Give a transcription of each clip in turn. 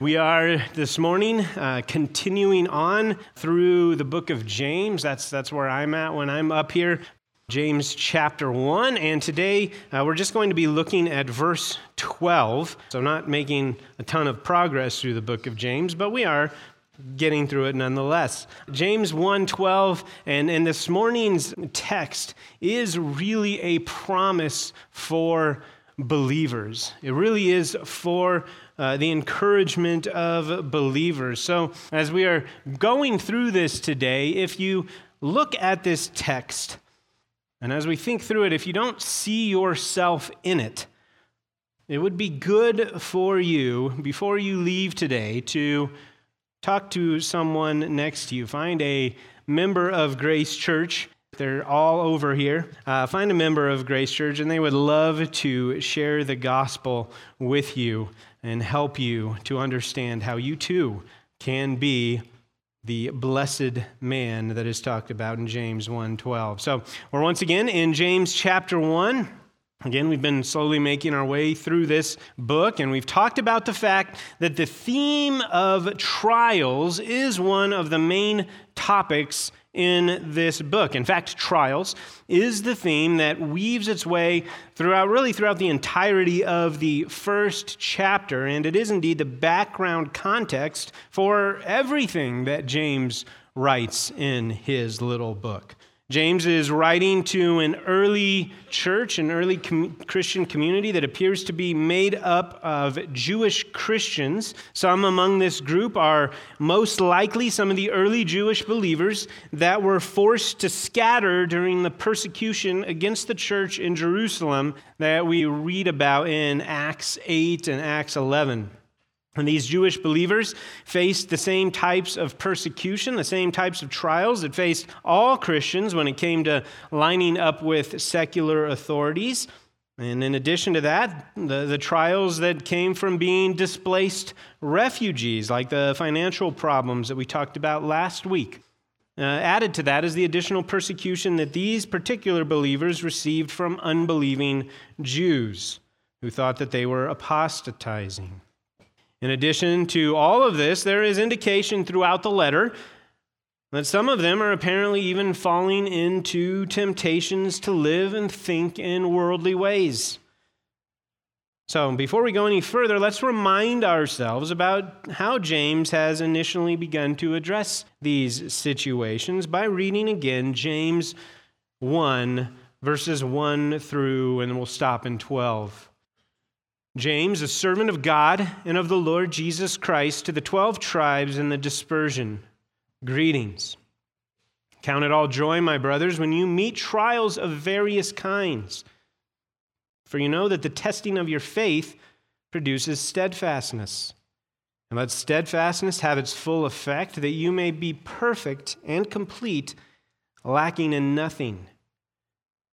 We are this morning uh, continuing on through the book of James. That's, that's where I'm at when I'm up here. James chapter 1. And today uh, we're just going to be looking at verse 12. So, not making a ton of progress through the book of James, but we are getting through it nonetheless. James 1:12 and and this morning's text is really a promise for believers. It really is for uh, the encouragement of believers. So, as we are going through this today, if you look at this text, and as we think through it, if you don't see yourself in it, it would be good for you before you leave today to talk to someone next to you. Find a member of Grace Church they're all over here. Uh, find a member of Grace Church, and they would love to share the gospel with you and help you to understand how you too can be the blessed man that is talked about in James 1:12. So, we're once again in James chapter 1. Again, we've been slowly making our way through this book, and we've talked about the fact that the theme of trials is one of the main topics in this book. In fact, trials is the theme that weaves its way throughout, really throughout the entirety of the first chapter, and it is indeed the background context for everything that James writes in his little book. James is writing to an early church, an early com- Christian community that appears to be made up of Jewish Christians. Some among this group are most likely some of the early Jewish believers that were forced to scatter during the persecution against the church in Jerusalem that we read about in Acts 8 and Acts 11. And these Jewish believers faced the same types of persecution, the same types of trials that faced all Christians when it came to lining up with secular authorities. And in addition to that, the, the trials that came from being displaced refugees, like the financial problems that we talked about last week. Uh, added to that is the additional persecution that these particular believers received from unbelieving Jews who thought that they were apostatizing. In addition to all of this, there is indication throughout the letter that some of them are apparently even falling into temptations to live and think in worldly ways. So, before we go any further, let's remind ourselves about how James has initially begun to address these situations by reading again James 1, verses 1 through, and we'll stop in 12. James, a servant of God and of the Lord Jesus Christ, to the 12 tribes in the dispersion, greetings. Count it all joy, my brothers, when you meet trials of various kinds. For you know that the testing of your faith produces steadfastness. And let steadfastness have its full effect, that you may be perfect and complete, lacking in nothing.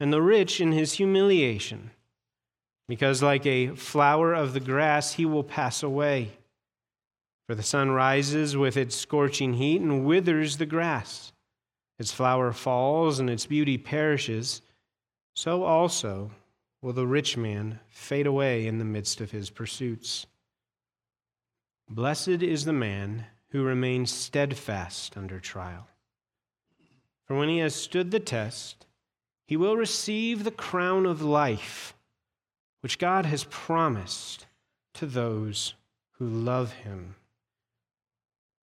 and the rich in his humiliation, because like a flower of the grass, he will pass away. For the sun rises with its scorching heat and withers the grass. Its flower falls and its beauty perishes. So also will the rich man fade away in the midst of his pursuits. Blessed is the man who remains steadfast under trial. For when he has stood the test, he will receive the crown of life, which God has promised to those who love him.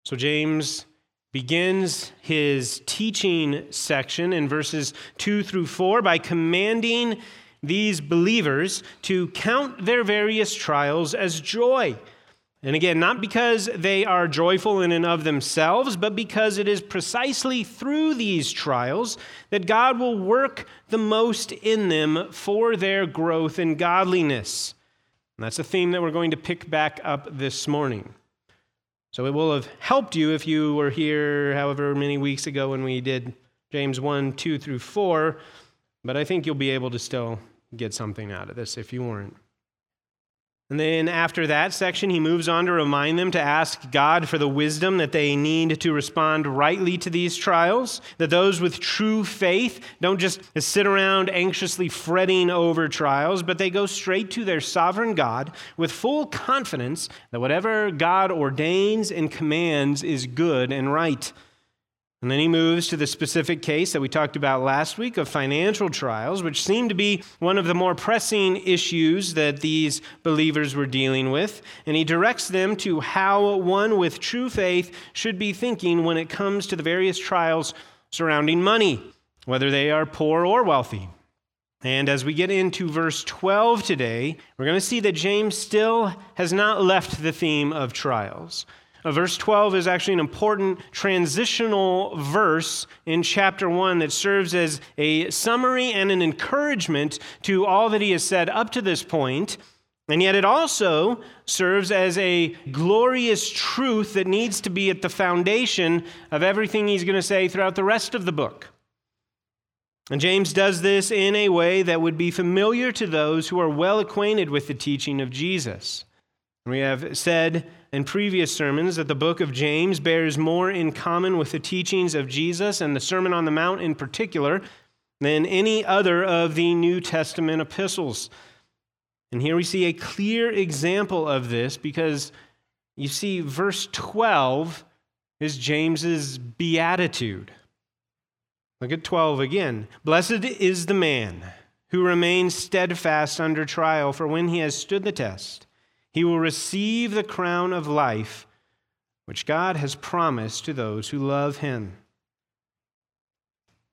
So, James begins his teaching section in verses 2 through 4 by commanding these believers to count their various trials as joy and again, not because they are joyful in and of themselves, but because it is precisely through these trials that God will work the most in them for their growth in godliness. And that's a theme that we're going to pick back up this morning. So it will have helped you if you were here however many weeks ago when we did James 1, 2 through 4, but I think you'll be able to still get something out of this if you weren't. And then after that section, he moves on to remind them to ask God for the wisdom that they need to respond rightly to these trials. That those with true faith don't just sit around anxiously fretting over trials, but they go straight to their sovereign God with full confidence that whatever God ordains and commands is good and right. And then he moves to the specific case that we talked about last week of financial trials, which seemed to be one of the more pressing issues that these believers were dealing with. And he directs them to how one with true faith should be thinking when it comes to the various trials surrounding money, whether they are poor or wealthy. And as we get into verse 12 today, we're going to see that James still has not left the theme of trials. Uh, verse 12 is actually an important transitional verse in chapter 1 that serves as a summary and an encouragement to all that he has said up to this point. And yet it also serves as a glorious truth that needs to be at the foundation of everything he's going to say throughout the rest of the book. And James does this in a way that would be familiar to those who are well acquainted with the teaching of Jesus. We have said in previous sermons that the book of James bears more in common with the teachings of Jesus and the Sermon on the Mount in particular than any other of the New Testament epistles. And here we see a clear example of this because you see, verse 12 is James's beatitude. Look at 12 again. Blessed is the man who remains steadfast under trial, for when he has stood the test, he will receive the crown of life which God has promised to those who love him.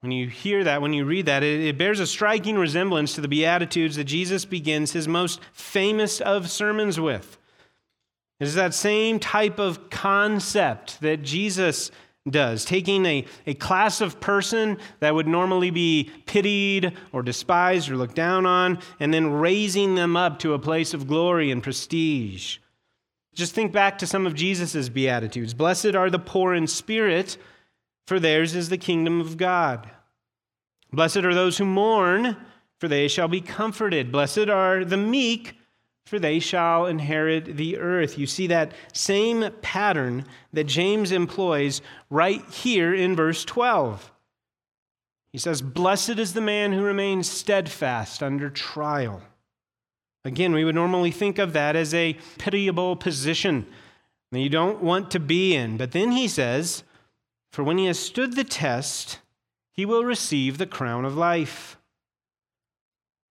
When you hear that, when you read that, it, it, bears a striking resemblance to the Beatitudes that Jesus begins his most famous of sermons with. It is that same type of concept that Jesus does, taking a, a class of person that would normally be pitied or despised or looked down on, and then raising them up to a place of glory and prestige. Just think back to some of Jesus' Beatitudes. Blessed are the poor in spirit, for theirs is the kingdom of God. Blessed are those who mourn, for they shall be comforted. Blessed are the meek, for they shall inherit the earth. You see that same pattern that James employs right here in verse 12. He says, Blessed is the man who remains steadfast under trial. Again, we would normally think of that as a pitiable position that you don't want to be in. But then he says, For when he has stood the test, he will receive the crown of life.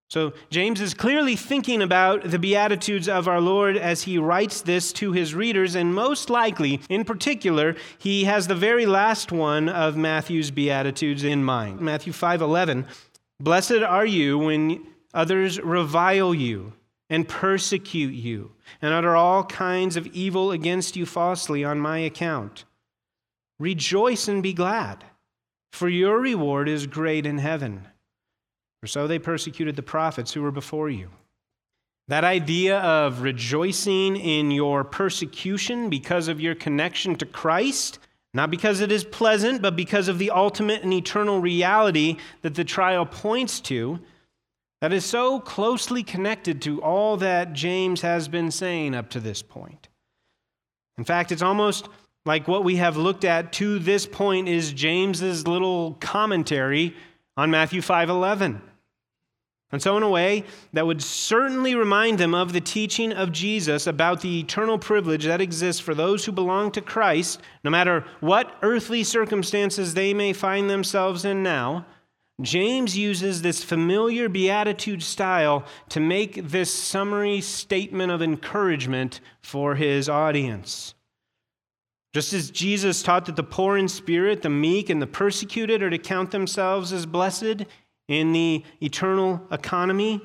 So, James is clearly thinking about the Beatitudes of our Lord as he writes this to his readers, and most likely, in particular, he has the very last one of Matthew's Beatitudes in mind. Matthew 5 11. Blessed are you when others revile you and persecute you and utter all kinds of evil against you falsely on my account. Rejoice and be glad, for your reward is great in heaven. For so they persecuted the prophets who were before you. That idea of rejoicing in your persecution because of your connection to Christ, not because it is pleasant, but because of the ultimate and eternal reality that the trial points to, that is so closely connected to all that James has been saying up to this point. In fact, it's almost like what we have looked at to this point is James's little commentary on Matthew 5:11. And so, in a way, that would certainly remind them of the teaching of Jesus about the eternal privilege that exists for those who belong to Christ, no matter what earthly circumstances they may find themselves in now. James uses this familiar beatitude style to make this summary statement of encouragement for his audience. Just as Jesus taught that the poor in spirit, the meek, and the persecuted are to count themselves as blessed, in the eternal economy,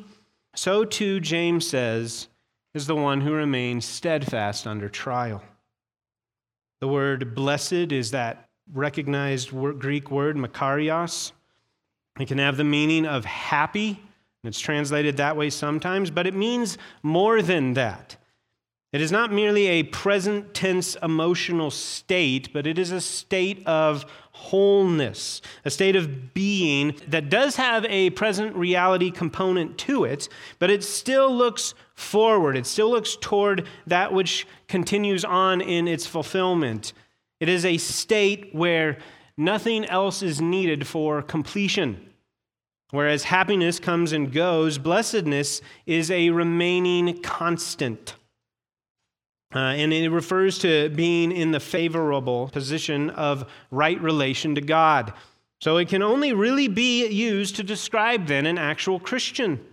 so too, James says, is the one who remains steadfast under trial. The word blessed is that recognized Greek word, makarios. It can have the meaning of happy, and it's translated that way sometimes, but it means more than that. It is not merely a present tense emotional state, but it is a state of wholeness, a state of being that does have a present reality component to it, but it still looks forward. It still looks toward that which continues on in its fulfillment. It is a state where nothing else is needed for completion. Whereas happiness comes and goes, blessedness is a remaining constant. Uh, and it refers to being in the favorable position of right relation to God. So it can only really be used to describe then an actual Christian.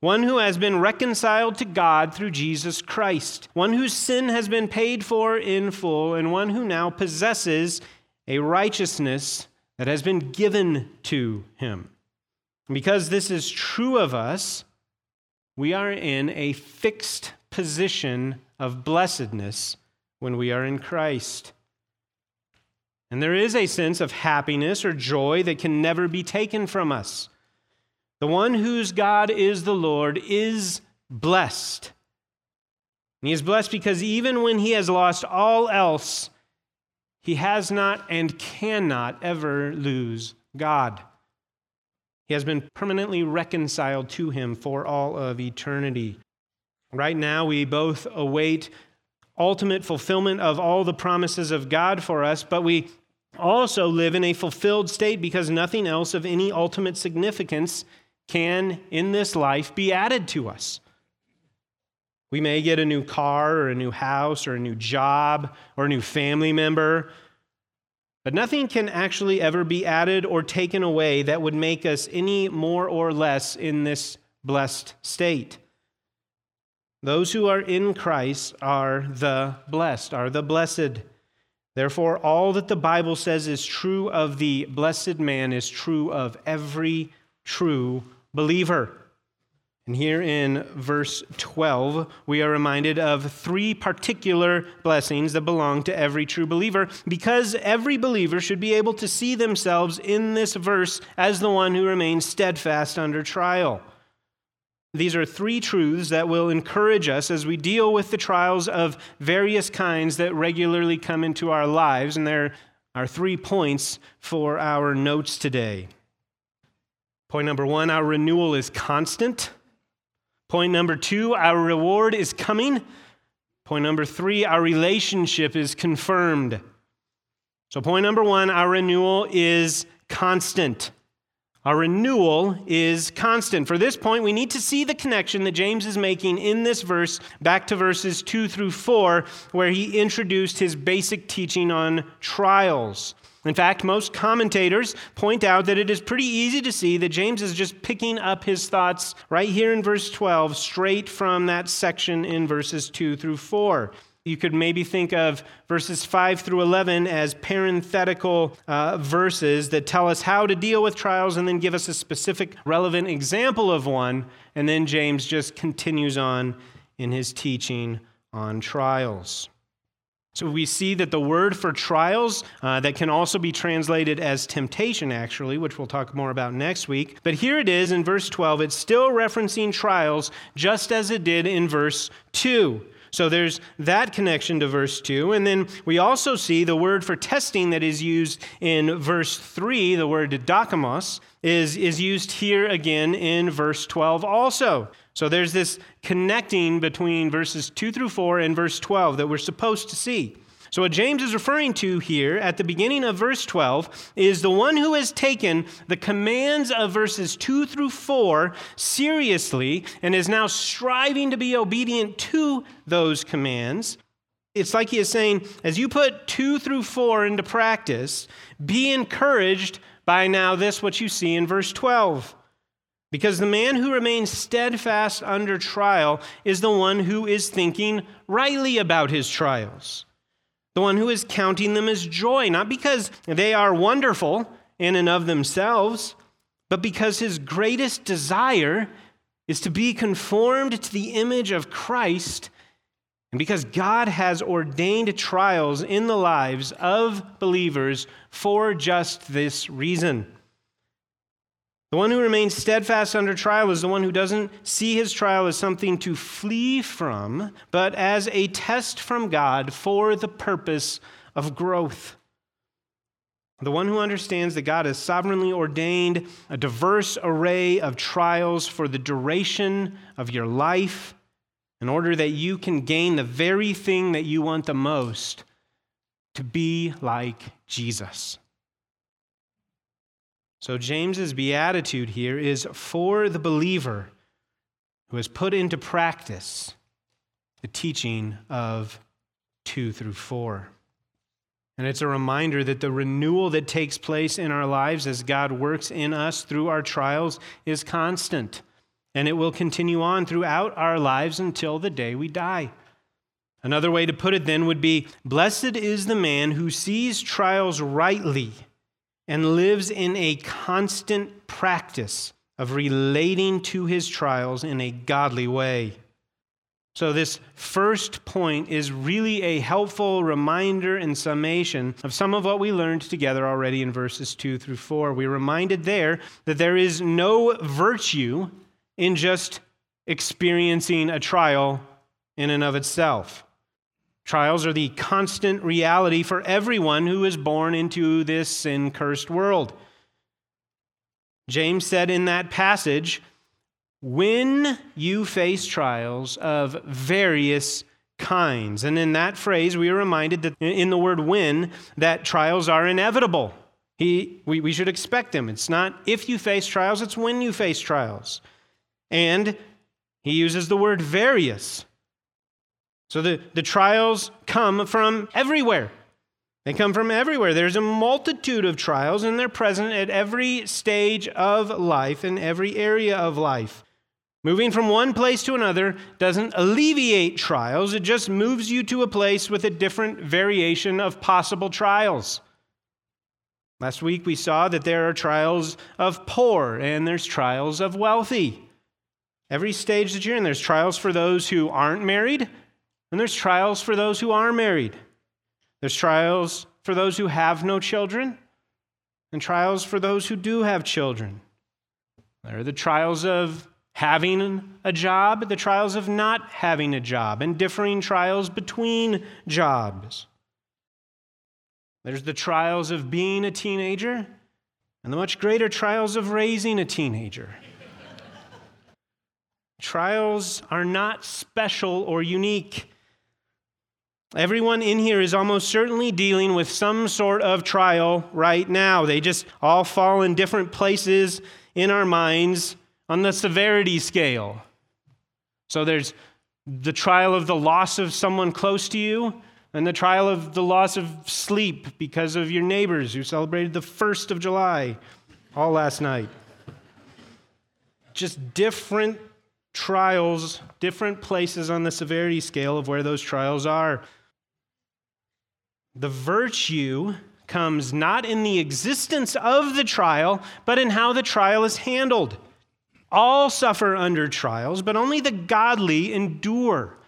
One who has been reconciled to God through Jesus Christ, one whose sin has been paid for in full, and one who now possesses a righteousness that has been given to him. because this is true of us, we are in a fixed position of blessedness when we are in Christ. And there is a sense of happiness or joy that can never be taken from us. The one whose God is the Lord is blessed. And he is blessed because even when he has lost all else, he has not and cannot ever lose God. He has been permanently reconciled to him for all of eternity. Right now, we both await ultimate fulfillment of all the promises of God for us, but we also live in a fulfilled state because nothing else of any ultimate significance can, in this life, be added to us. We may get a new car or a new house or a new job or a new family member, but nothing can actually ever be added or taken away that would make us any more or less in this blessed state. Those who are in Christ are the blessed, are the blessed. Therefore, all that the Bible says is true of the blessed man is true of every true believer. And here in verse 12, we are reminded of three particular blessings that belong to every true believer because every believer should be able to see themselves in this verse as the one who remains steadfast under trial. These are three truths that will encourage us as we deal with the trials of various kinds that regularly come into our lives. And there are three points for our notes today. Point number one our renewal is constant. Point number two, our reward is coming. Point number three, our relationship is confirmed. So, point number one, our renewal is constant. Our renewal is constant. For this point, we need to see the connection that James is making in this verse back to verses 2 through 4, where he introduced his basic teaching on trials. In fact, most commentators point out that it is pretty easy to see that James is just picking up his thoughts right here in verse 12, straight from that section in verses 2 through 4. You could maybe think of verses 5 through 11 as parenthetical uh, verses that tell us how to deal with trials and then give us a specific relevant example of one. And then James just continues on in his teaching on trials. So we see that the word for trials, uh, that can also be translated as temptation, actually, which we'll talk more about next week. But here it is in verse 12. It's still referencing trials just as it did in verse 2. So there's that connection to verse 2. And then we also see the word for testing that is used in verse 3, the word dokimos, is, is used here again in verse 12 also. So there's this connecting between verses 2 through 4 and verse 12 that we're supposed to see. So, what James is referring to here at the beginning of verse 12 is the one who has taken the commands of verses 2 through 4 seriously and is now striving to be obedient to those commands. It's like he is saying, as you put 2 through 4 into practice, be encouraged by now this, what you see in verse 12. Because the man who remains steadfast under trial is the one who is thinking rightly about his trials the one who is counting them as joy, not because they are wonderful in and of themselves, but because his greatest desire is to be conformed to the image of Christ, and because God has ordained trials in the lives of believers for just this reason. The one who remains steadfast under trial is the one who doesn't see his trial as something to flee from, but as a test from God for the purpose of growth. The one who understands that God has sovereignly ordained a diverse array of trials for the duration of your life in order that you can gain the very thing that you want the most to be like Jesus. So, James's beatitude here is for the believer who has put into practice the teaching of 2 through 4. And it's a reminder that the renewal that takes place in our lives as God works in us through our trials is constant. And it will continue on throughout our lives until the day we die. Another way to put it then would be Blessed is the man who sees trials rightly and lives in a constant practice of relating to his trials in a godly way. So, this first point is really a helpful reminder and summation of some of what we learned together already in verses 2 through 4. We reminded there that there is no virtue in just experiencing a trial in and of itself. Trials are the constant reality for everyone who is born into this sin cursed world. James said in that passage, when you face trials of various kinds. And in that phrase, we are reminded that in the word when, that trials are inevitable. He, we, we should expect them. It's not if you face trials, it's when you face trials. And he uses the word various. So the, the trials come from everywhere. They come from everywhere. There's a multitude of trials, and they're present at every stage of life, in every area of life. Moving from one place to another doesn't alleviate trials, it just moves you to a place with a different variation of possible trials. Last week we saw that there are trials of poor and there's trials of wealthy. Every stage that you're in, there's trials for those who aren't married, and there's trials for those who are married. There's trials for those who have no children, and trials for those who do have children. There are the trials of having a job, the trials of not having a job, and differing trials between jobs. There's the trials of being a teenager, and the much greater trials of raising a teenager. trials are not special or unique. Everyone in here is almost certainly dealing with some sort of trial right now. They just all fall in different places in our minds on the severity scale. So there's the trial of the loss of someone close to you, and the trial of the loss of sleep because of your neighbors who celebrated the 1st of July all last night. Just different trials, different places on the severity scale of where those trials are. The virtue comes not in the existence of the trial, but in how the trial is handled. All suffer under trials, but only the godly endure.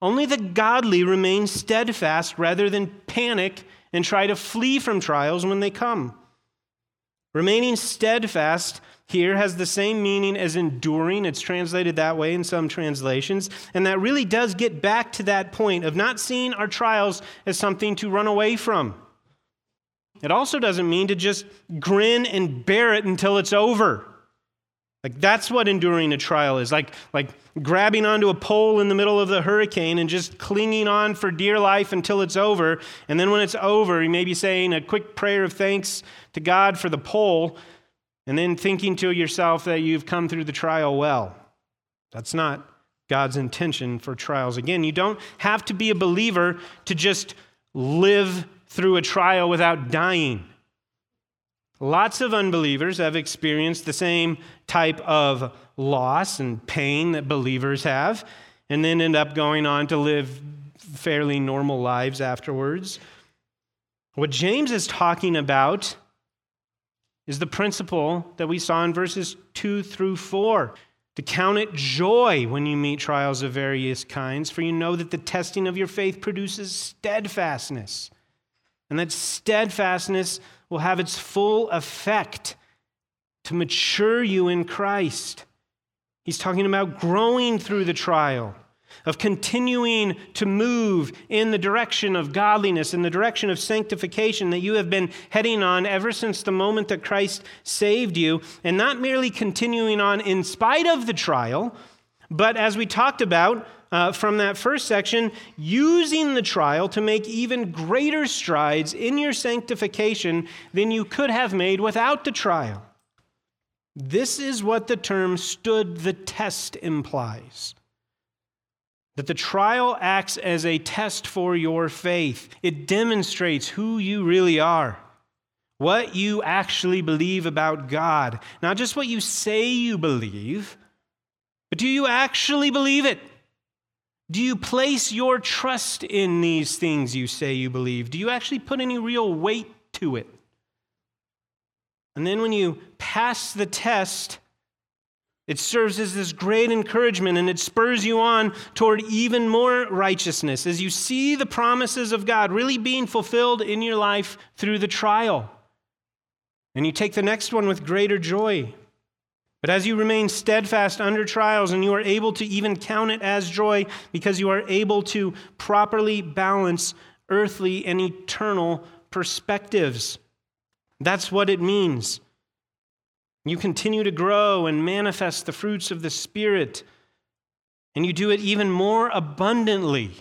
Only the godly remain steadfast rather than panic and try to flee from trials when they come. Remaining steadfast here has the same meaning as enduring. It's translated that way in some translations. And that really does get back to that point of not seeing our trials as something to run away from. It also doesn't mean to just grin and bear it until it's over. Like that's what enduring a trial is. Like like grabbing onto a pole in the middle of the hurricane and just clinging on for dear life until it's over. And then when it's over, you may be saying a quick prayer of thanks to God for the pole and then thinking to yourself that you've come through the trial well. That's not God's intention for trials. Again, you don't have to be a believer to just live through a trial without dying. Lots of unbelievers have experienced the same type of loss and pain that believers have, and then end up going on to live fairly normal lives afterwards. What James is talking about is the principle that we saw in verses 2 through 4 to count it joy when you meet trials of various kinds, for you know that the testing of your faith produces steadfastness. And that steadfastness will have its full effect to mature you in Christ. He's talking about growing through the trial, of continuing to move in the direction of godliness, in the direction of sanctification that you have been heading on ever since the moment that Christ saved you, and not merely continuing on in spite of the trial, but as we talked about, uh, from that first section, using the trial to make even greater strides in your sanctification than you could have made without the trial. This is what the term stood the test implies. That the trial acts as a test for your faith. It demonstrates who you really are, what you actually believe about God. Not just what you say you believe, but do you actually believe it? Do you place your trust in these things you say you believe? Do you actually put any real weight to it? And then when you pass the test, it serves as this great encouragement and it spurs you on toward even more righteousness as you see the promises of God really being fulfilled in your life through the trial. And you take the next one with greater joy. But as you remain steadfast under trials and you are able to even count it as joy because you are able to properly balance earthly and eternal perspectives. That's what it means. You continue to grow and manifest the fruits of the Spirit, and you do it even more abundantly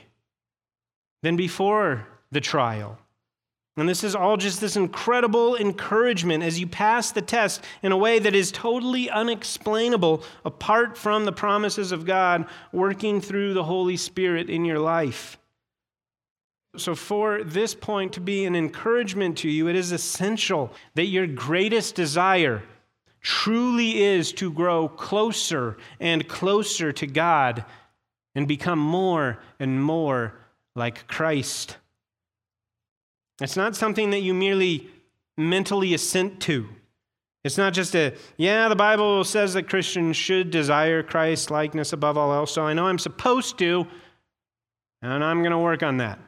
than before the trial. And this is all just this incredible encouragement as you pass the test in a way that is totally unexplainable apart from the promises of God working through the Holy Spirit in your life. So, for this point to be an encouragement to you, it is essential that your greatest desire truly is to grow closer and closer to God and become more and more like Christ. It's not something that you merely mentally assent to. It's not just a, yeah, the Bible says that Christians should desire Christ likeness above all else, so I know I'm supposed to, and I'm going to work on that.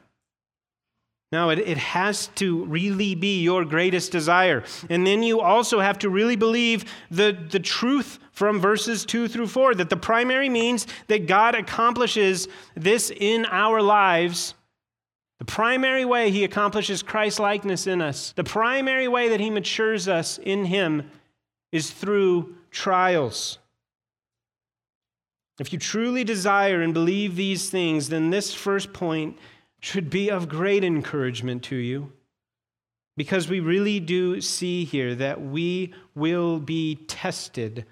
No, it, it has to really be your greatest desire. And then you also have to really believe the, the truth from verses 2 through 4 that the primary means that God accomplishes this in our lives. The primary way he accomplishes Christ likeness in us, the primary way that he matures us in him is through trials. If you truly desire and believe these things, then this first point should be of great encouragement to you because we really do see here that we will be tested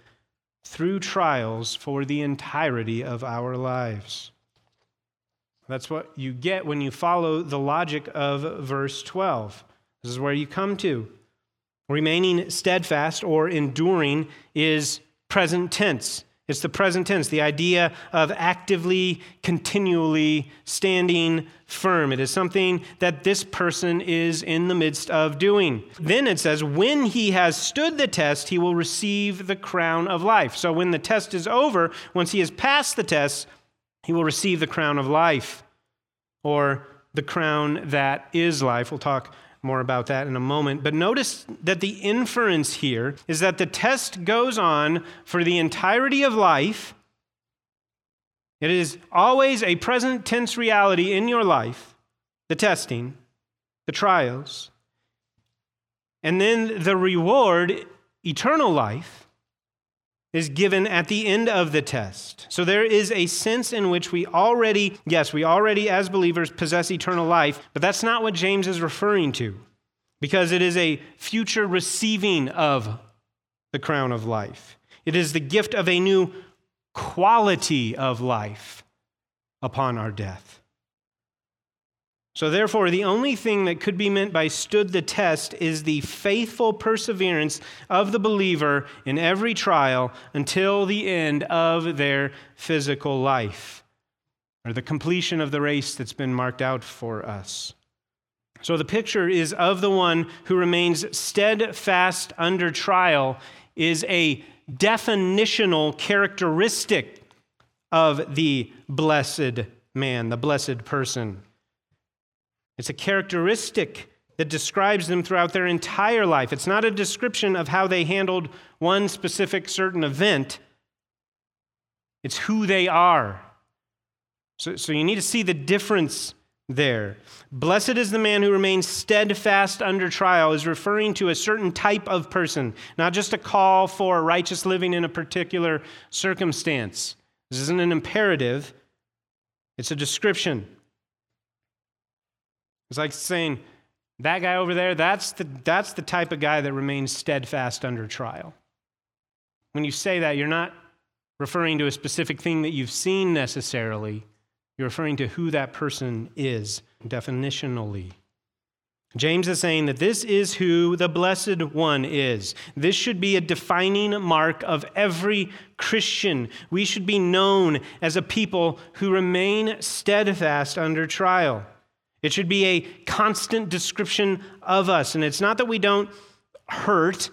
through trials for the entirety of our lives. That's what you get when you follow the logic of verse 12. This is where you come to. Remaining steadfast or enduring is present tense. It's the present tense, the idea of actively, continually standing firm. It is something that this person is in the midst of doing. Then it says, when he has stood the test, he will receive the crown of life. So when the test is over, once he has passed the test, he will receive the crown of life or the crown that is life. We'll talk more about that in a moment. But notice that the inference here is that the test goes on for the entirety of life. It is always a present tense reality in your life, the testing, the trials. And then the reward, eternal life, is given at the end of the test. So there is a sense in which we already, yes, we already as believers possess eternal life, but that's not what James is referring to because it is a future receiving of the crown of life. It is the gift of a new quality of life upon our death. So, therefore, the only thing that could be meant by stood the test is the faithful perseverance of the believer in every trial until the end of their physical life, or the completion of the race that's been marked out for us. So, the picture is of the one who remains steadfast under trial, is a definitional characteristic of the blessed man, the blessed person. It's a characteristic that describes them throughout their entire life. It's not a description of how they handled one specific certain event, it's who they are. So, so you need to see the difference there. Blessed is the man who remains steadfast under trial, is referring to a certain type of person, not just a call for righteous living in a particular circumstance. This isn't an imperative, it's a description. It's like saying, that guy over there, that's the, that's the type of guy that remains steadfast under trial. When you say that, you're not referring to a specific thing that you've seen necessarily, you're referring to who that person is definitionally. James is saying that this is who the Blessed One is. This should be a defining mark of every Christian. We should be known as a people who remain steadfast under trial. It should be a constant description of us. And it's not that we don't hurt,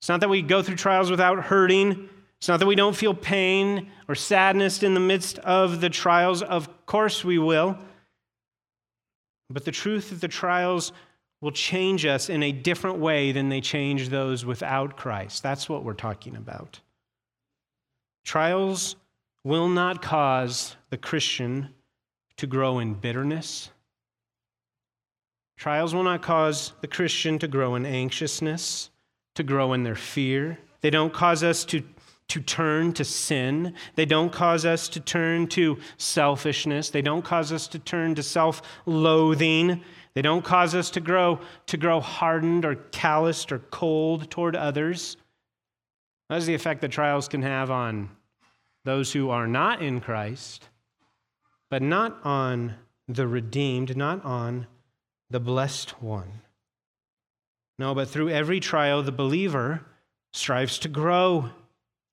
it's not that we go through trials without hurting. It's not that we don't feel pain or sadness in the midst of the trials. Of course we will. But the truth that the trials will change us in a different way than they change those without Christ. That's what we're talking about. Trials will not cause the Christian to grow in bitterness. Trials will not cause the Christian to grow in anxiousness, to grow in their fear. They don't cause us to, to turn to sin. They don't cause us to turn to selfishness. They don't cause us to turn to self loathing. They don't cause us to grow, to grow hardened or calloused or cold toward others. That is the effect that trials can have on those who are not in Christ but not on the redeemed, not on the blessed one. No, but through every trial, the believer strives to grow.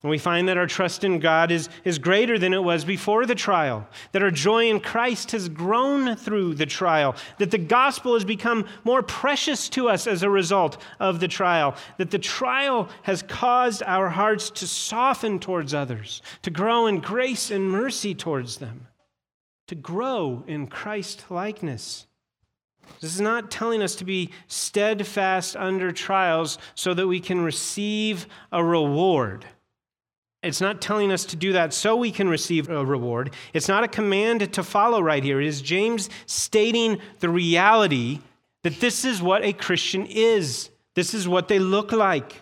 And we find that our trust in God is, is greater than it was before the trial, that our joy in Christ has grown through the trial, that the gospel has become more precious to us as a result of the trial, that the trial has caused our hearts to soften towards others, to grow in grace and mercy towards them to grow in Christ likeness. This is not telling us to be steadfast under trials so that we can receive a reward. It's not telling us to do that so we can receive a reward. It's not a command to follow right here. It is James stating the reality that this is what a Christian is, this is what they look like.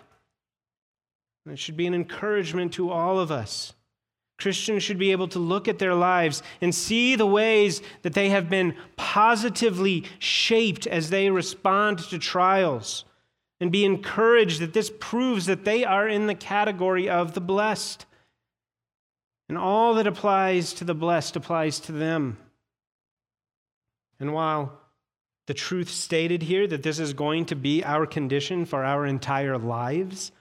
And it should be an encouragement to all of us. Christians should be able to look at their lives and see the ways that they have been positively shaped as they respond to trials and be encouraged that this proves that they are in the category of the blessed. And all that applies to the blessed applies to them. And while the truth stated here that this is going to be our condition for our entire lives,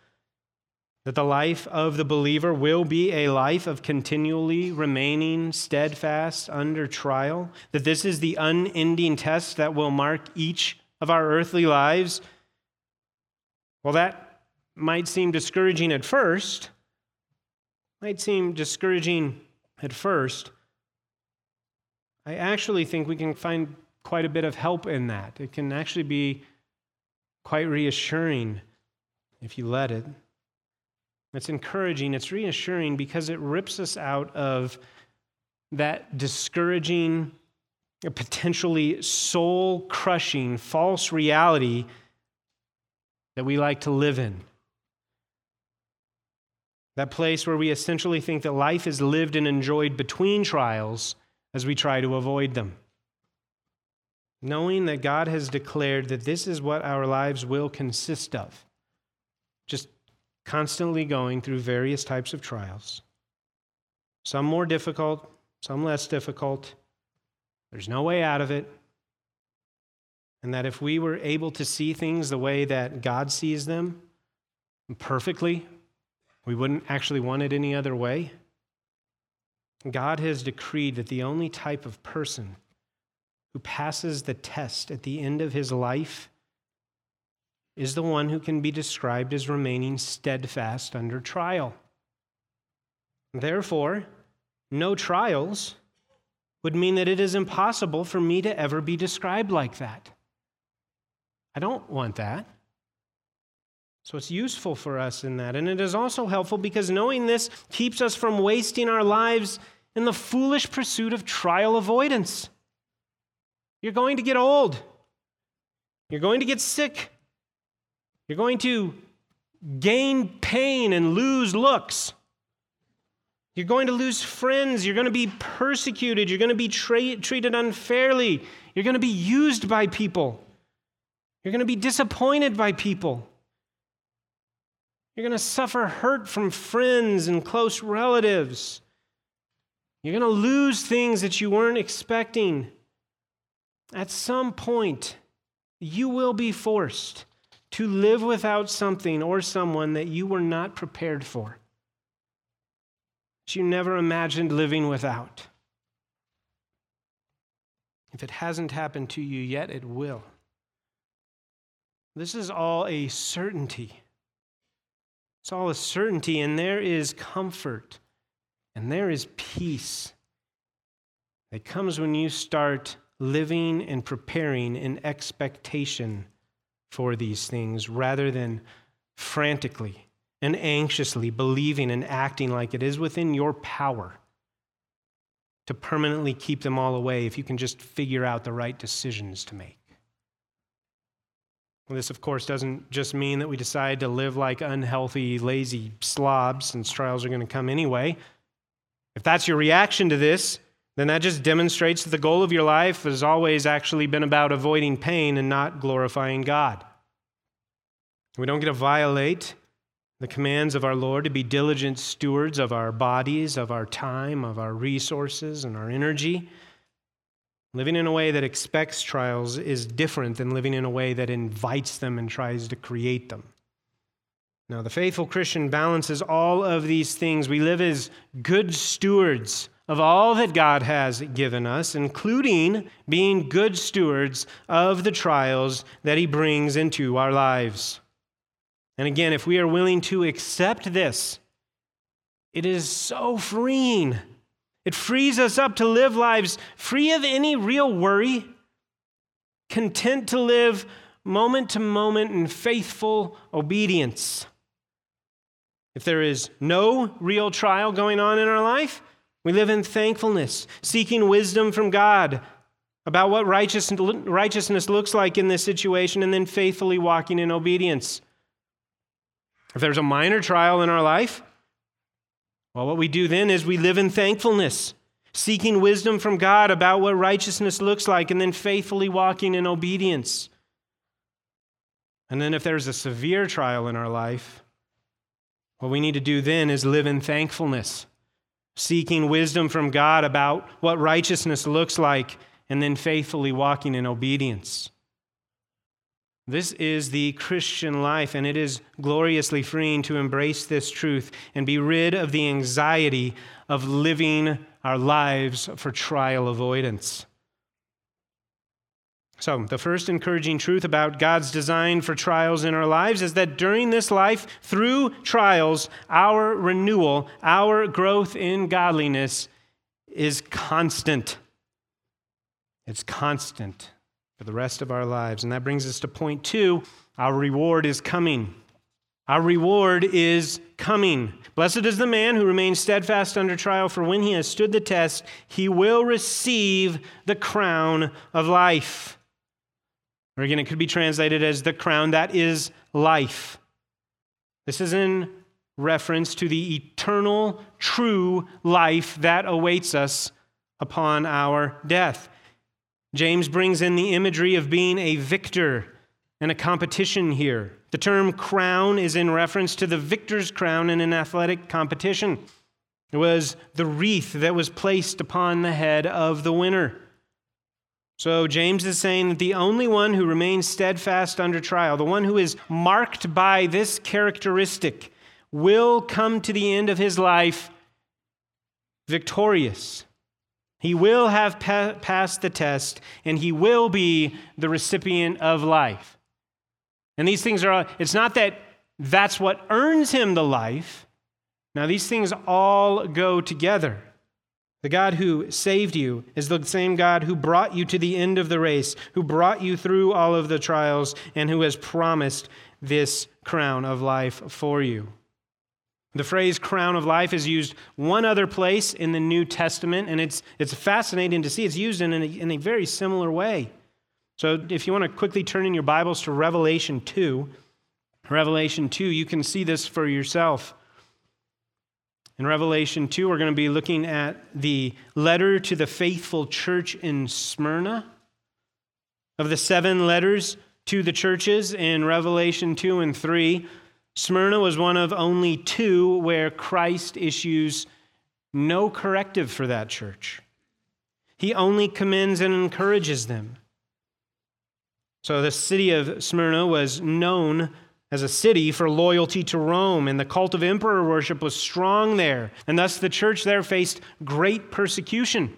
that the life of the believer will be a life of continually remaining steadfast under trial, that this is the unending test that will mark each of our earthly lives. Well, that might seem discouraging at first. Might seem discouraging at first. I actually think we can find quite a bit of help in that. It can actually be quite reassuring if you let it. It's encouraging, it's reassuring because it rips us out of that discouraging, potentially soul crushing false reality that we like to live in. That place where we essentially think that life is lived and enjoyed between trials as we try to avoid them. Knowing that God has declared that this is what our lives will consist of. Just constantly going through various types of trials, some more difficult, some less difficult. There's no way out of it. And that if we were able to see things the way that God sees them perfectly, we wouldn't actually want it any other way. God has decreed that the only type of person who passes the test at the end of his life is the one who can be described as remaining steadfast under trial. Therefore, no trials would mean that it is impossible for me to ever be described like that. I don't want that. So it's useful for us in that. And it is also helpful because knowing this keeps us from wasting our lives in the foolish pursuit of trial avoidance. You're going to get old. You're going to get sick. You're going to gain pain and lose looks. You're going to lose friends. You're going to be persecuted. You're going to be tra- treated unfairly. You're going to be used by people. You're going to be disappointed by people. You're going to suffer hurt from friends and close relatives. You're going to lose things that you weren't expecting. At some point, you will be forced to live without something or someone that you were not prepared for, that you never imagined living without. If it hasn't happened to you yet, it will. This is all a certainty. It's all a certainty, and there is comfort and there is peace that comes when you start living and preparing in expectation for these things rather than frantically and anxiously believing and acting like it is within your power to permanently keep them all away if you can just figure out the right decisions to make. This, of course, doesn't just mean that we decide to live like unhealthy, lazy slobs since trials are going to come anyway. If that's your reaction to this, then that just demonstrates that the goal of your life has always actually been about avoiding pain and not glorifying God. We don't get to violate the commands of our Lord to be diligent stewards of our bodies, of our time, of our resources, and our energy. Living in a way that expects trials is different than living in a way that invites them and tries to create them. Now, the faithful Christian balances all of these things. We live as good stewards of all that God has given us, including being good stewards of the trials that He brings into our lives. And again, if we are willing to accept this, it is so freeing it frees us up to live lives free of any real worry, content to live moment to moment in faithful obedience. If there is no real trial going on in our life, we live in thankfulness, seeking wisdom from God about what righteousness looks like in this situation, and then faithfully walking in obedience. If there's a minor trial in our life, well, what we do then is we live in thankfulness, seeking wisdom from God about what righteousness looks like, and then faithfully walking in obedience. And then, if there's a severe trial in our life, what we need to do then is live in thankfulness, seeking wisdom from God about what righteousness looks like, and then faithfully walking in obedience. This is the Christian life, and it is gloriously freeing to embrace this truth and be rid of the anxiety of living our lives for trial avoidance. So, the first encouraging truth about God's design for trials in our lives is that during this life, through trials, our renewal, our growth in godliness is constant. It's constant for the rest of our lives. And that brings us to point two our reward is coming. Our reward is coming. Blessed is the man who remains steadfast under trial, for when he has stood the test, he will receive the crown of life. Or again, it could be translated as the crown that is life. This is in reference to the eternal, true life that awaits us upon our death. James brings in the imagery of being a victor in a competition here. The term crown is in reference to the victor's crown in an athletic competition. It was the wreath that was placed upon the head of the winner. So James is saying that the only one who remains steadfast under trial, the one who is marked by this characteristic, will come to the end of his life victorious. He will have pa- passed the test, and he will be the recipient of life. And these things are, it's not that that's what earns him the life. Now, these things all go together. The God who saved you is the same God who brought you to the end of the race, who brought you through all of the trials, and who has promised this crown of life for you. The phrase crown of life is used one other place in the New Testament, and it's, it's fascinating to see it's used in a, in a very similar way. So if you want to quickly turn in your Bibles to Revelation 2, Revelation 2, you can see this for yourself. In Revelation 2, we're going to be looking at the letter to the faithful church in Smyrna. Of the seven letters to the churches in Revelation 2 and 3, Smyrna was one of only two where Christ issues no corrective for that church. He only commends and encourages them. So the city of Smyrna was known as a city for loyalty to Rome, and the cult of emperor worship was strong there, and thus the church there faced great persecution.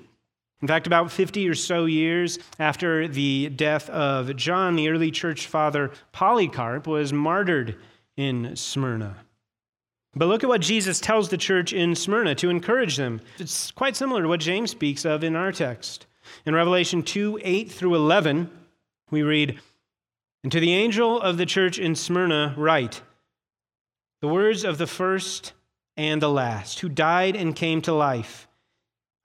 In fact, about 50 or so years after the death of John, the early church father Polycarp was martyred in Smyrna. But look at what Jesus tells the church in Smyrna to encourage them. It's quite similar to what James speaks of in our text. In Revelation 2 8 through 11, we read, and to the angel of the church in Smyrna, write the words of the first and the last, who died and came to life.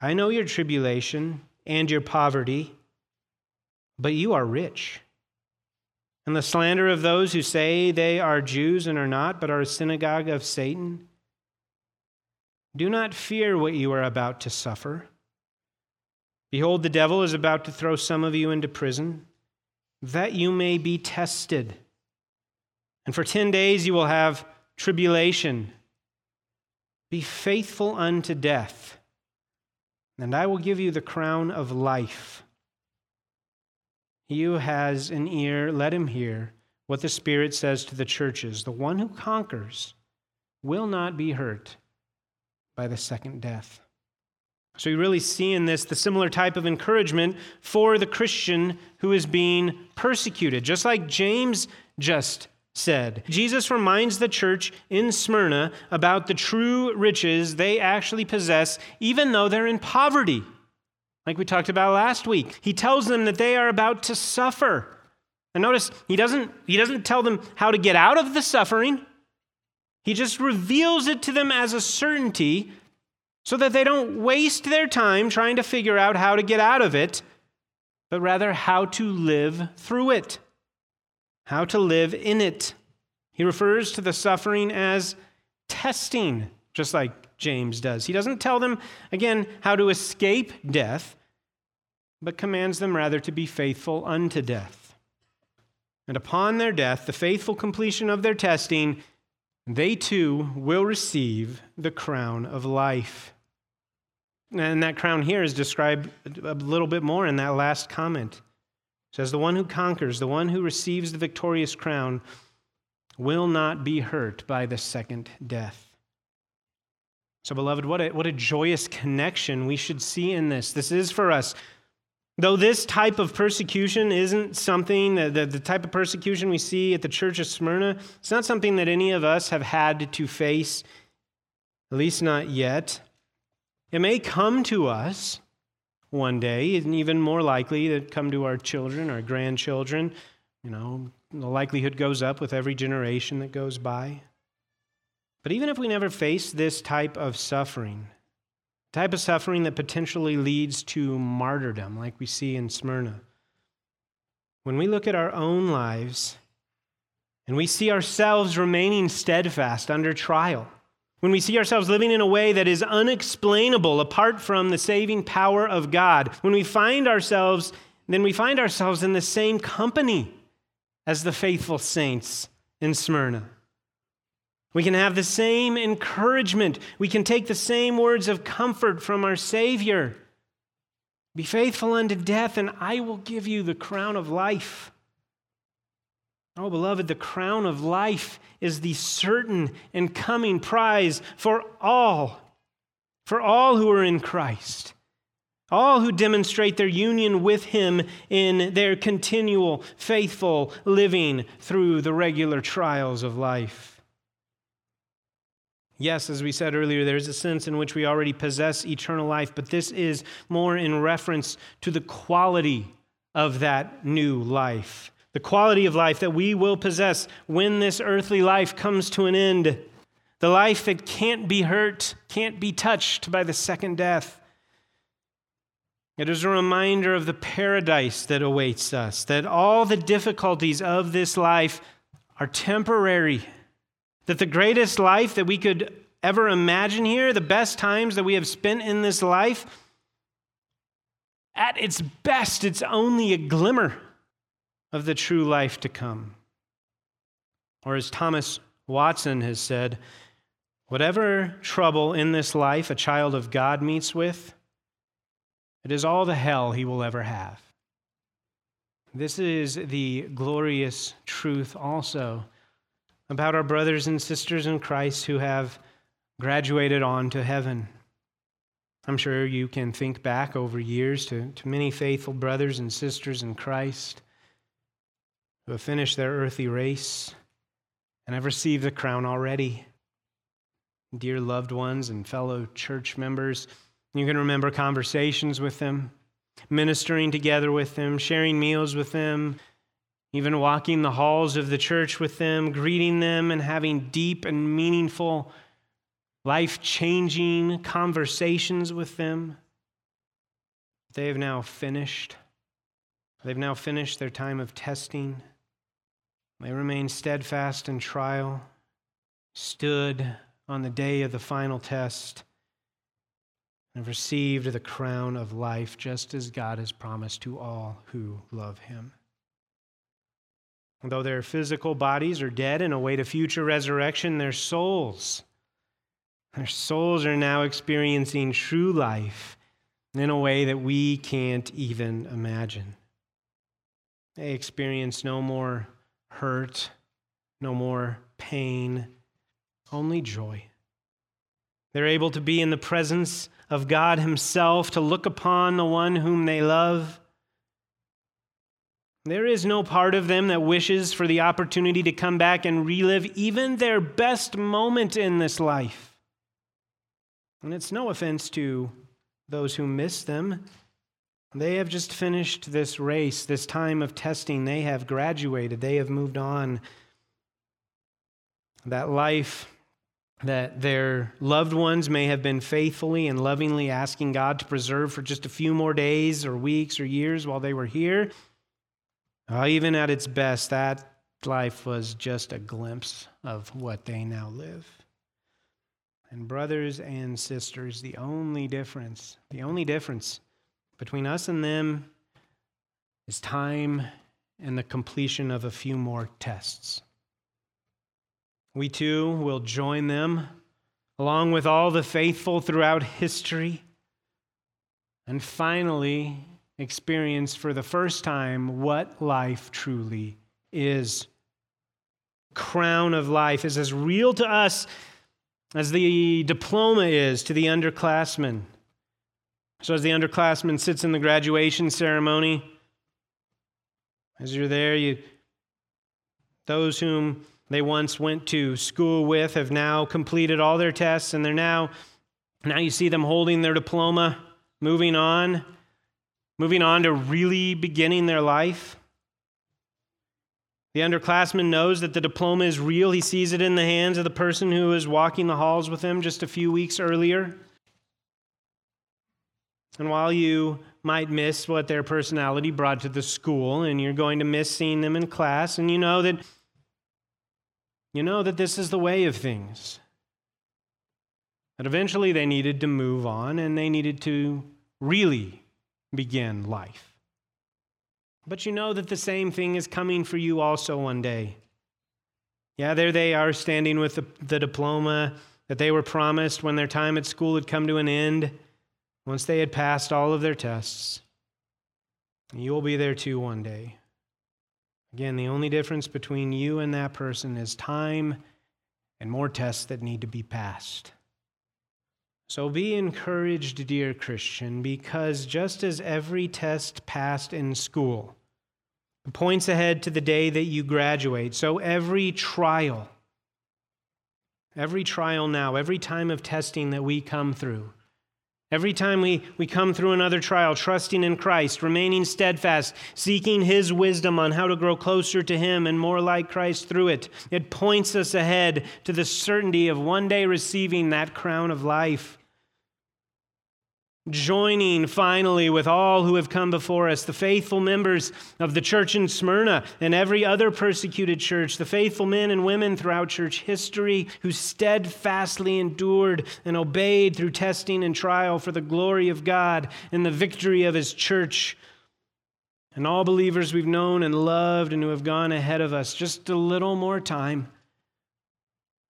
I know your tribulation and your poverty, but you are rich. And the slander of those who say they are Jews and are not, but are a synagogue of Satan. Do not fear what you are about to suffer. Behold, the devil is about to throw some of you into prison that you may be tested. And for 10 days you will have tribulation. Be faithful unto death, and I will give you the crown of life. He who has an ear, let him hear what the Spirit says to the churches. The one who conquers will not be hurt by the second death. So you really see in this the similar type of encouragement for the Christian who is being persecuted, just like James just said. Jesus reminds the church in Smyrna about the true riches they actually possess, even though they're in poverty, like we talked about last week. He tells them that they are about to suffer. And notice, he doesn't, he doesn't tell them how to get out of the suffering. He just reveals it to them as a certainty so that they don't waste their time trying to figure out how to get out of it, but rather how to live through it, how to live in it. He refers to the suffering as testing, just like James does. He doesn't tell them, again, how to escape death, but commands them rather to be faithful unto death. And upon their death, the faithful completion of their testing, they too will receive the crown of life. And that crown here is described a little bit more in that last comment. It says, The one who conquers, the one who receives the victorious crown, will not be hurt by the second death. So, beloved, what a, what a joyous connection we should see in this. This is for us Though this type of persecution isn't something, that the, the type of persecution we see at the church of Smyrna, it's not something that any of us have had to face, at least not yet. It may come to us one day, and even more likely to come to our children, our grandchildren. You know, the likelihood goes up with every generation that goes by. But even if we never face this type of suffering, type of suffering that potentially leads to martyrdom, like we see in Smyrna. When we look at our own lives and we see ourselves remaining steadfast under trial, when we see ourselves living in a way that is unexplainable apart from the saving power of God, when we find ourselves, then we find ourselves in the same company as the faithful saints in Smyrna. We can have the same encouragement. We can take the same words of comfort from our Savior. Be faithful unto death, and I will give you the crown of life. Oh, beloved, the crown of life is the certain and coming prize for all, for all who are in Christ, all who demonstrate their union with Him in their continual, faithful living through the regular trials of life. Yes, as we said earlier, there's a sense in which we already possess eternal life, but this is more in reference to the quality of that new life. The quality of life that we will possess when this earthly life comes to an end. The life that can't be hurt, can't be touched by the second death. It is a reminder of the paradise that awaits us, that all the difficulties of this life are temporary that the greatest life that we could ever imagine here, the best times that we have spent in this life, at its best, it's only a glimmer of the true life to come. Or as Thomas Watson has said, whatever trouble in this life a child of God meets with, it is all the hell he will ever have. This is the glorious truth also about our brothers and sisters in Christ who have graduated on to heaven. I'm sure you can think back over years to, to many faithful brothers and sisters in Christ who have finished their earthly race and have received the crown already. Dear loved ones and fellow church members, you can remember conversations with them, ministering together with them, sharing meals with them, even walking the halls of the church with them, greeting them, and having deep and meaningful, life changing conversations with them. They have now finished. They've now finished their time of testing. They remain steadfast in trial, stood on the day of the final test, and received the crown of life just as God has promised to all who love him. Though their physical bodies are dead and await a future resurrection, their souls, their souls are now experiencing true life in a way that we can't even imagine. They experience no more hurt, no more pain, only joy. They're able to be in the presence of God Himself, to look upon the one whom they love there is no part of them that wishes for the opportunity to come back and relive even their best moment in this life. And it's no offense to those who miss them. They have just finished this race, this time of testing. They have graduated, they have moved on. That life that their loved ones may have been faithfully and lovingly asking God to preserve for just a few more days or weeks or years while they were here uh, even at its best, that life was just a glimpse of what they now live. And, brothers and sisters, the only difference, the only difference between us and them is time and the completion of a few more tests. We too will join them, along with all the faithful throughout history. And finally, experience for the first time what life truly is. Crown of life is as real to us as the diploma is to the underclassmen. So, as the underclassman sits in the graduation ceremony, as you're there, you, those whom they once went to school with have now completed all their tests, and they're now, now you see them holding their diploma, moving on moving on to really beginning their life. The underclassman knows that the diploma is real. He sees it in the hands of the person who was walking the halls with him just a few weeks earlier. And while you might miss what their personality brought to the school, and you're going to miss seeing them in class, and you know that you know that this is the way of things. That eventually they needed to move on and they needed to really begin life. But you know that the same thing is coming for you also one day. Yeah, there they are standing with the, the, diploma that they were promised when their time at school had come to an end, once they had passed all of their tests. You will be there too one day. Again, the only difference between you and that person is time and more tests that need to be passed. So be encouraged, dear Christian, because just as every test passed in school points ahead to the day that you graduate, so every trial, every trial now, every time of testing that we come through, every time we, we come through another trial, trusting in Christ, remaining steadfast, seeking His wisdom on how to grow closer to Him and more like Christ through it, it points us ahead to the certainty of one day receiving that crown of life joining finally with all who have come before us, the faithful members of the church in Smyrna and every other persecuted church, the faithful men and women throughout church history who steadfastly endured and obeyed through testing and trial for the glory of God and the victory of his church. And all believers we've known and loved and who have gone ahead of us, just a little more time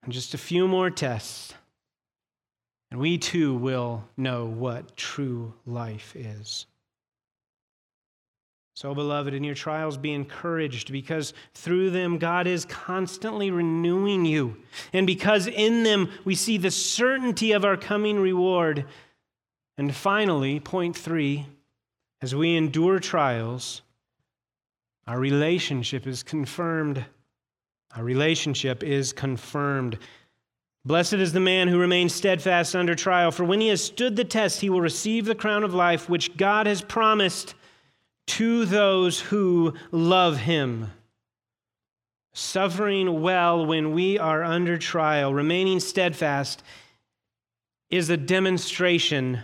and just a few more tests and we too will know what true life is. So, beloved, in your trials, be encouraged because through them God is constantly renewing you. And because in them we see the certainty of our coming reward. And finally, point three, as we endure trials, our relationship is confirmed. Our relationship is confirmed. Blessed is the man who remains steadfast under trial, for when he has stood the test, he will receive the crown of life which God has promised to those who love him. Suffering well when we are under trial, remaining steadfast, is a demonstration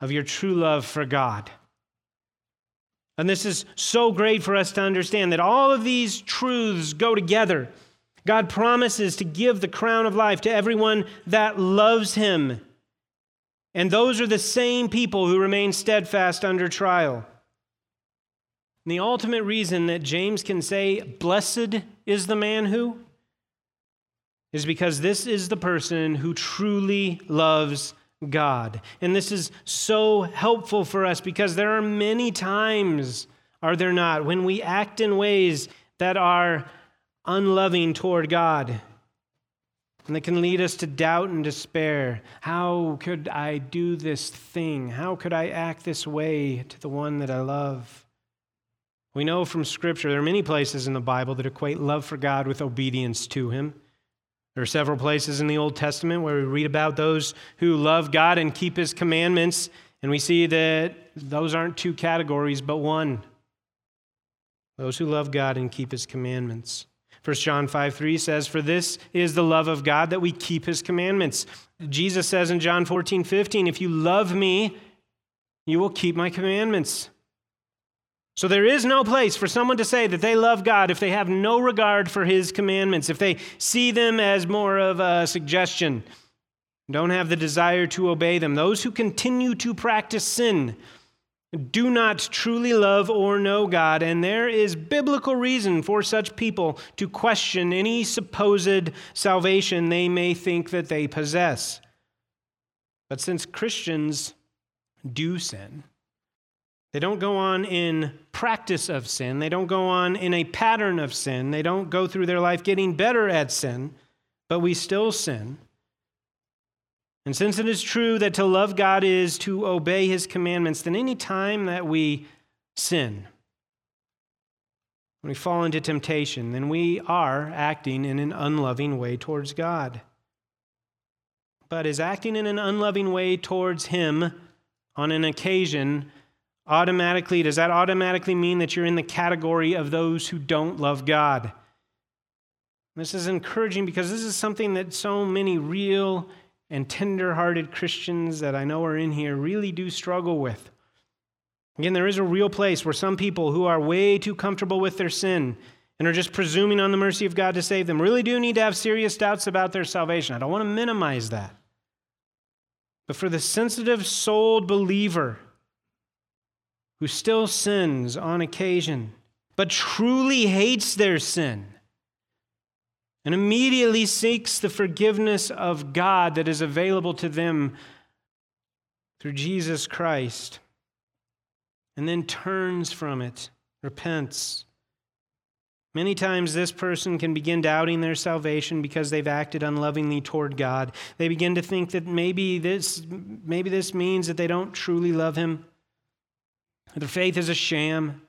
of your true love for God. And this is so great for us to understand that all of these truths go together. God promises to give the crown of life to everyone that loves him. And those are the same people who remain steadfast under trial. And the ultimate reason that James can say, Blessed is the man who, is because this is the person who truly loves God. And this is so helpful for us because there are many times, are there not, when we act in ways that are unloving toward God. And that can lead us to doubt and despair. How could I do this thing? How could I act this way to the one that I love? We know from Scripture, there are many places in the Bible that equate love for God with obedience to Him. There are several places in the Old Testament where we read about those who love God and keep His commandments, and we see that those aren't two categories, but one. Those who love God and keep His commandments. 1 John 5 3 says, For this is the love of God that we keep his commandments. Jesus says in John 14 15, If you love me, you will keep my commandments. So there is no place for someone to say that they love God if they have no regard for his commandments, if they see them as more of a suggestion, don't have the desire to obey them. Those who continue to practice sin do not truly love or know God, and there is biblical reason for such people to question any supposed salvation they may think that they possess. But since Christians do sin, they don't go on in practice of sin, they don't go on in a pattern of sin, they don't go through their life getting better at sin, but we still sin. And since it is true that to love God is to obey his commandments, then any time that we sin, when we fall into temptation, then we are acting in an unloving way towards God. But is acting in an unloving way towards him on an occasion automatically, does that automatically mean that you're in the category of those who don't love God? This is encouraging because this is something that so many real and tender-hearted Christians that I know are in here really do struggle with. Again, there is a real place where some people who are way too comfortable with their sin and are just presuming on the mercy of God to save them really do need to have serious doubts about their salvation. I don't want to minimize that. But for the sensitive souled believer who still sins on occasion, but truly hates their sin, and immediately seeks the forgiveness of God that is available to them through Jesus Christ, and then turns from it, repents. Many times, this person can begin doubting their salvation because they've acted unlovingly toward God. They begin to think that maybe this, maybe this means that they don't truly love Him. Their faith is a sham.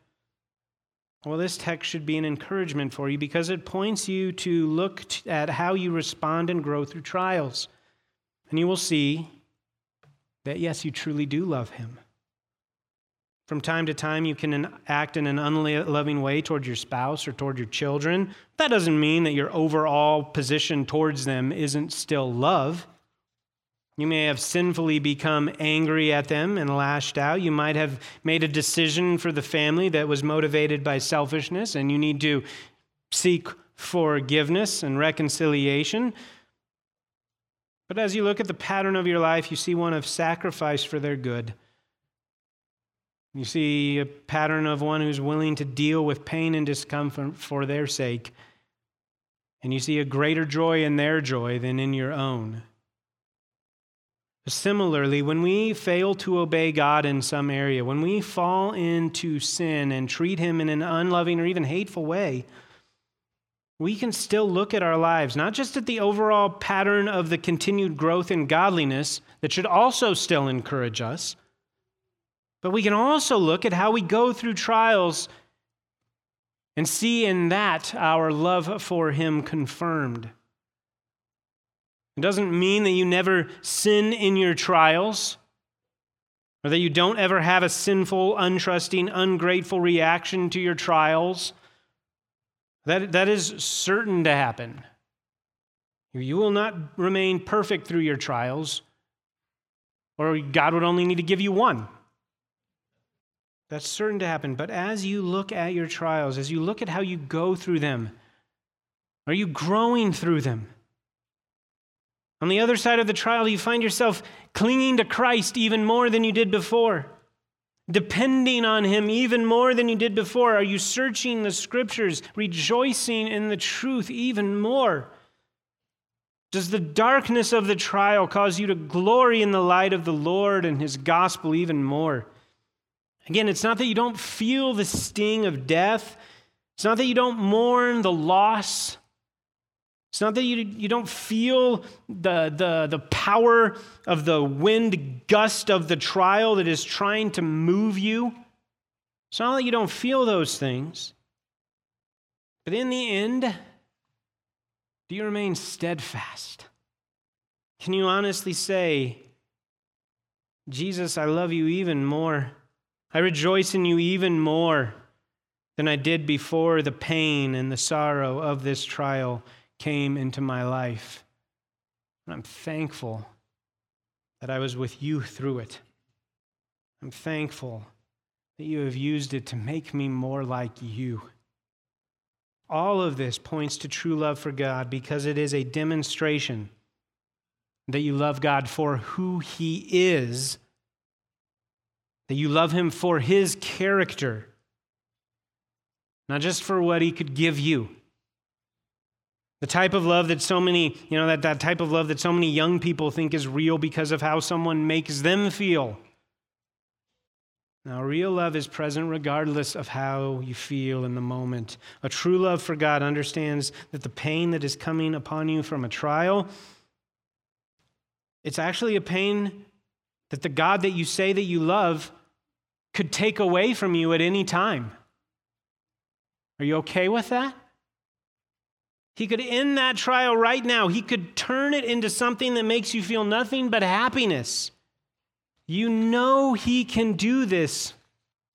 Well, this text should be an encouragement for you because it points you to look at how you respond and grow through trials. And you will see that, yes, you truly do love Him. From time to time, you can act in an unloving way toward your spouse or toward your children. That doesn't mean that your overall position towards them isn't still love. You may have sinfully become angry at them and lashed out. You might have made a decision for the family that was motivated by selfishness, and you need to seek forgiveness and reconciliation. But as you look at the pattern of your life, you see one of sacrifice for their good. You see a pattern of one who's willing to deal with pain and discomfort for their sake. And you see a greater joy in their joy than in your own. Similarly, when we fail to obey God in some area, when we fall into sin and treat Him in an unloving or even hateful way, we can still look at our lives, not just at the overall pattern of the continued growth in godliness that should also still encourage us, but we can also look at how we go through trials and see in that our love for Him confirmed. It doesn't mean that you never sin in your trials or that you don't ever have a sinful, untrusting, ungrateful reaction to your trials. That, that is certain to happen. You will not remain perfect through your trials, or God would only need to give you one. That's certain to happen. But as you look at your trials, as you look at how you go through them, are you growing through them? On the other side of the trial, you find yourself clinging to Christ even more than you did before, depending on Him even more than you did before. Are you searching the scriptures, rejoicing in the truth even more? Does the darkness of the trial cause you to glory in the light of the Lord and His gospel even more? Again, it's not that you don't feel the sting of death, it's not that you don't mourn the loss. It's not that you, you don't feel the, the, the power of the wind gust of the trial that is trying to move you. It's not that you don't feel those things. But in the end, do you remain steadfast? Can you honestly say, Jesus, I love you even more? I rejoice in you even more than I did before the pain and the sorrow of this trial came into my life. And I'm thankful that I was with you through it. I'm thankful that you have used it to make me more like you. All of this points to true love for God because it is a demonstration that you love God for who He is that you love him for his character, not just for what he could give you. The type of love that so many, you know, that, that type of love that so many young people think is real because of how someone makes them feel. Now, real love is present regardless of how you feel in the moment. A true love for God understands that the pain that is coming upon you from a trial, it's actually a pain that the God that you say that you love could take away from you at any time. Are you okay with that? He could end that trial right now. He could turn it into something that makes you feel nothing but happiness. You know He can do this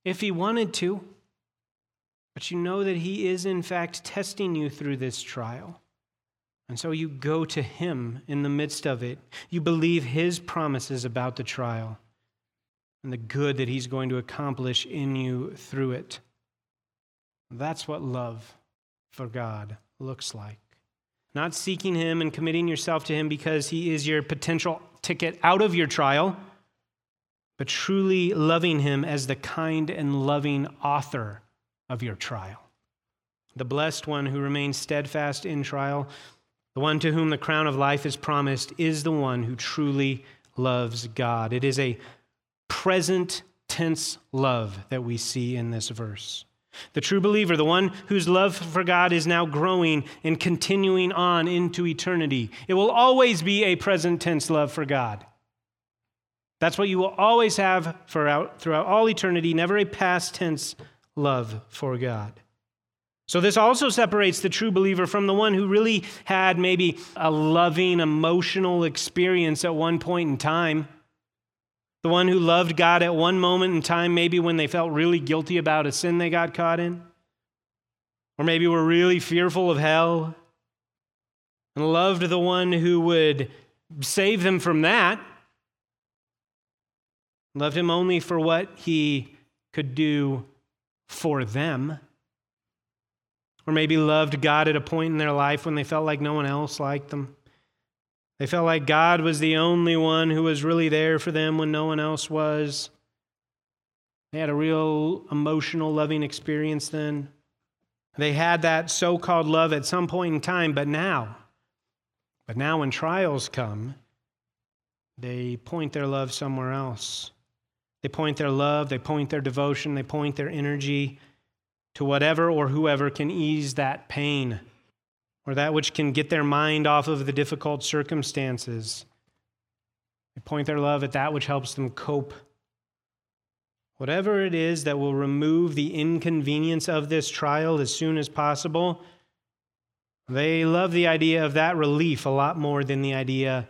if He wanted to, but you know that He is, in fact, testing you through this trial. And so you go to Him in the midst of it. You believe His promises about the trial and the good that He's going to accomplish in you through it. That's what love for God looks like. Not seeking Him and committing yourself to Him because He is your potential ticket out of your trial, but truly loving Him as the kind and loving author of your trial. The blessed one who remains steadfast in trial, the one to whom the crown of life is promised, is the one who truly loves God. It is a present tense love that we see in this verse. The true believer, the one whose love for God is now growing and continuing on into eternity, it will always be a present tense love for God. That's what you will always have throughout, throughout all eternity, never a past tense love for God. So, this also separates the true believer from the one who really had maybe a loving, emotional experience at one point in time. The one who loved God at one moment in time, maybe when they felt really guilty about a sin they got caught in. Or maybe were really fearful of hell and loved the one who would save them from that. Loved him only for what he could do for them. Or maybe loved God at a point in their life when they felt like no one else liked them. They felt like God was the only one who was really there for them when no one else was. They had a real emotional, loving experience then. They had that so called love at some point in time, but now, but now when trials come, they point their love somewhere else. They point their love, they point their devotion, they point their energy to whatever or whoever can ease that pain or that which can get their mind off of the difficult circumstances. They point their love at that which helps them cope. Whatever it is that will remove the inconvenience of this trial as soon as possible, they love the idea of that relief a lot more than the idea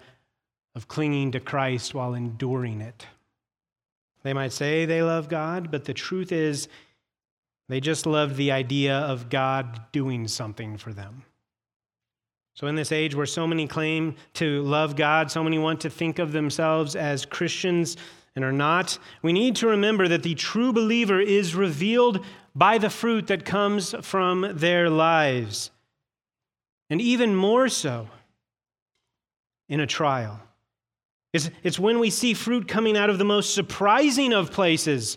of clinging to Christ while enduring it. They might say they love God, but the truth is, they just love the idea of God doing something for them. So, in this age where so many claim to love God, so many want to think of themselves as Christians and are not, we need to remember that the true believer is revealed by the fruit that comes from their lives. And even more so in a trial. It's, it's when we see fruit coming out of the most surprising of places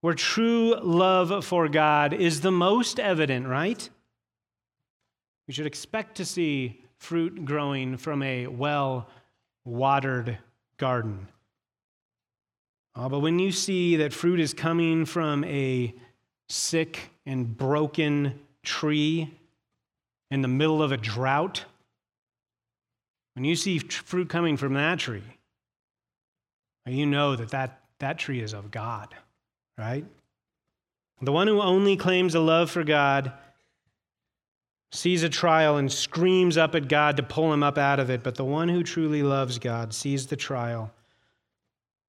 where true love for God is the most evident, right? We should expect to see fruit growing from a well watered garden. Uh, but when you see that fruit is coming from a sick and broken tree in the middle of a drought, when you see fruit coming from that tree, you know that that, that tree is of God, right? The one who only claims a love for God sees a trial and screams up at God to pull him up out of it. But the one who truly loves God sees the trial,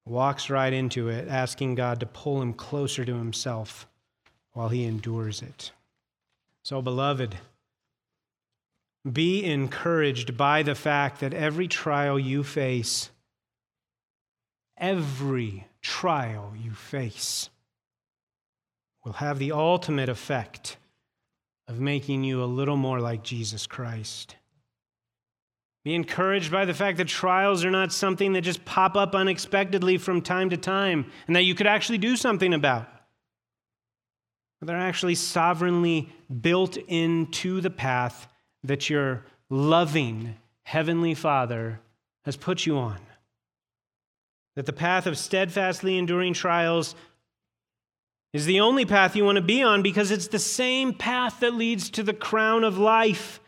walks right into it, asking God to pull him closer to himself while he endures it. So, beloved, be encouraged by the fact that every trial you face, every trial you face, will have the ultimate effect of making you a little more like Jesus Christ. Be encouraged by the fact that trials are not something that just pop up unexpectedly from time to time and that you could actually do something about. They're actually sovereignly built into the path that your loving Heavenly Father has put you on. That the path of steadfastly enduring trials is the only path you want to be on because it's the same path that leads to the crown of life.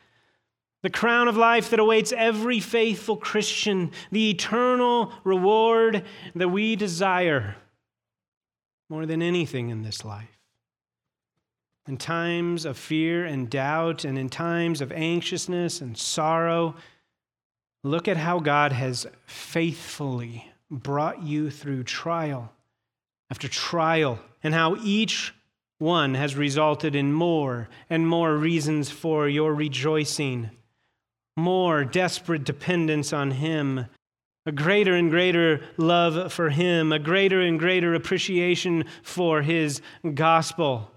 The crown of life that awaits every faithful Christian, the eternal reward that we desire more than anything in this life. In times of fear and doubt, and in times of anxiousness and sorrow, look at how God has faithfully brought you through trial after trial and how each one has resulted in more and more reasons for your rejoicing, more desperate dependence on Him, a greater and greater love for Him, a greater and greater appreciation for His gospel.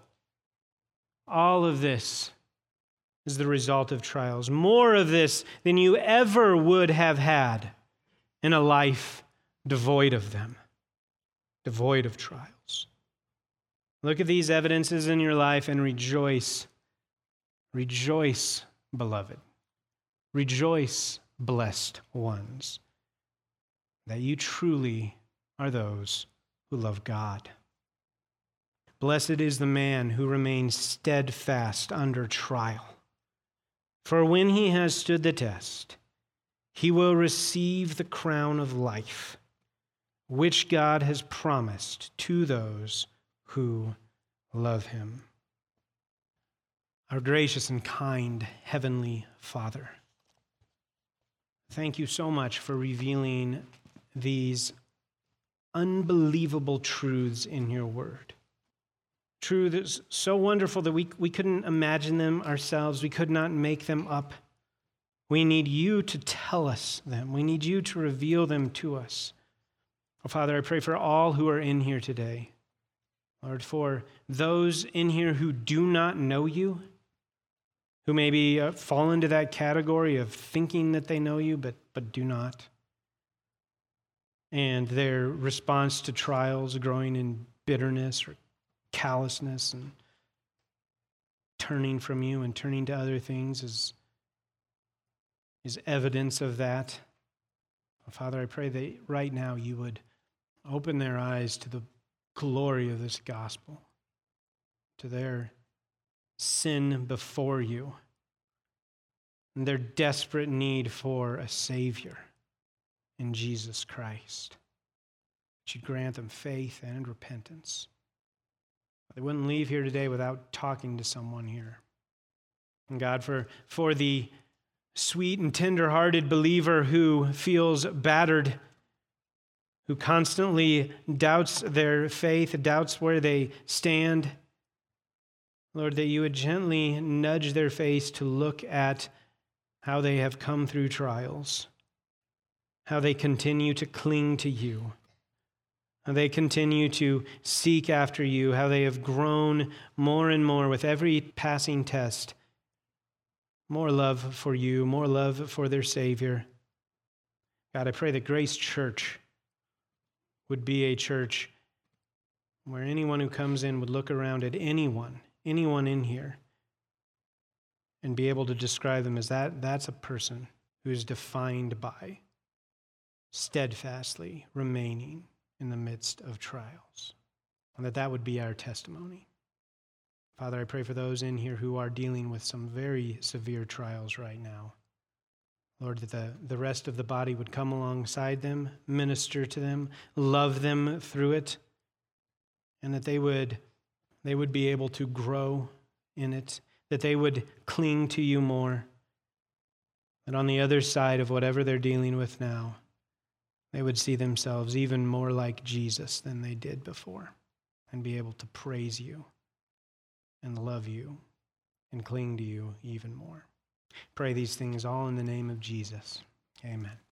All of this is the result of trials. More of this than you ever would have had in a life devoid of them, devoid of trials. Look at these evidences in your life and rejoice. Rejoice, beloved. Rejoice, blessed ones, that you truly are those who love God. Blessed is the man who remains steadfast under trial. For when he has stood the test, he will receive the crown of life, which God has promised to those who love him. our gracious and kind Heavenly Father. Thank you so much for revealing these unbelievable truths in your word. Truths so wonderful that we, we couldn't imagine them ourselves, we could not make them up. We need you to tell us them, we need you to reveal them to us. Oh, Father, I pray for all who are in here today. Lord, for those in here who do not know you, who maybe uh, fall into that category of thinking that they know you, but, but do not. And their response to trials growing in bitterness or callousness and turning from you and turning to other things is, is evidence of that. Father, I pray that right now you would open their eyes to the glory of this gospel, to their sin before you, and their desperate need for a Savior in Jesus Christ. That you grant them faith and repentance. They wouldn't leave here today without talking to someone here. And God, for, for the sweet and tender-hearted believer who feels battered, who constantly doubts their faith, doubts where they stand, Lord, that you would gently nudge their face to look at how they have come through trials, how they continue to cling to you, how they continue to seek after you, how they have grown more and more with every passing test. More love for you, more love for their Savior. God, I pray that Grace Church would be a church where anyone who comes in would look around at anyone anyone in here and be able to describe them as that that's a person who is defined by steadfastly remaining in the midst of trials and that that would be our testimony. Father i pray for those in here who are dealing with some very severe trials right now lord that the, the rest of the body would come alongside them minister to them love them through it and that they would they would be able to grow in it, that they would cling to you more. That on the other side of whatever they're dealing with now, they would see themselves even more like Jesus than they did before and be able to praise you and love you and cling to you even more. Pray these things all in the name of Jesus. Amen.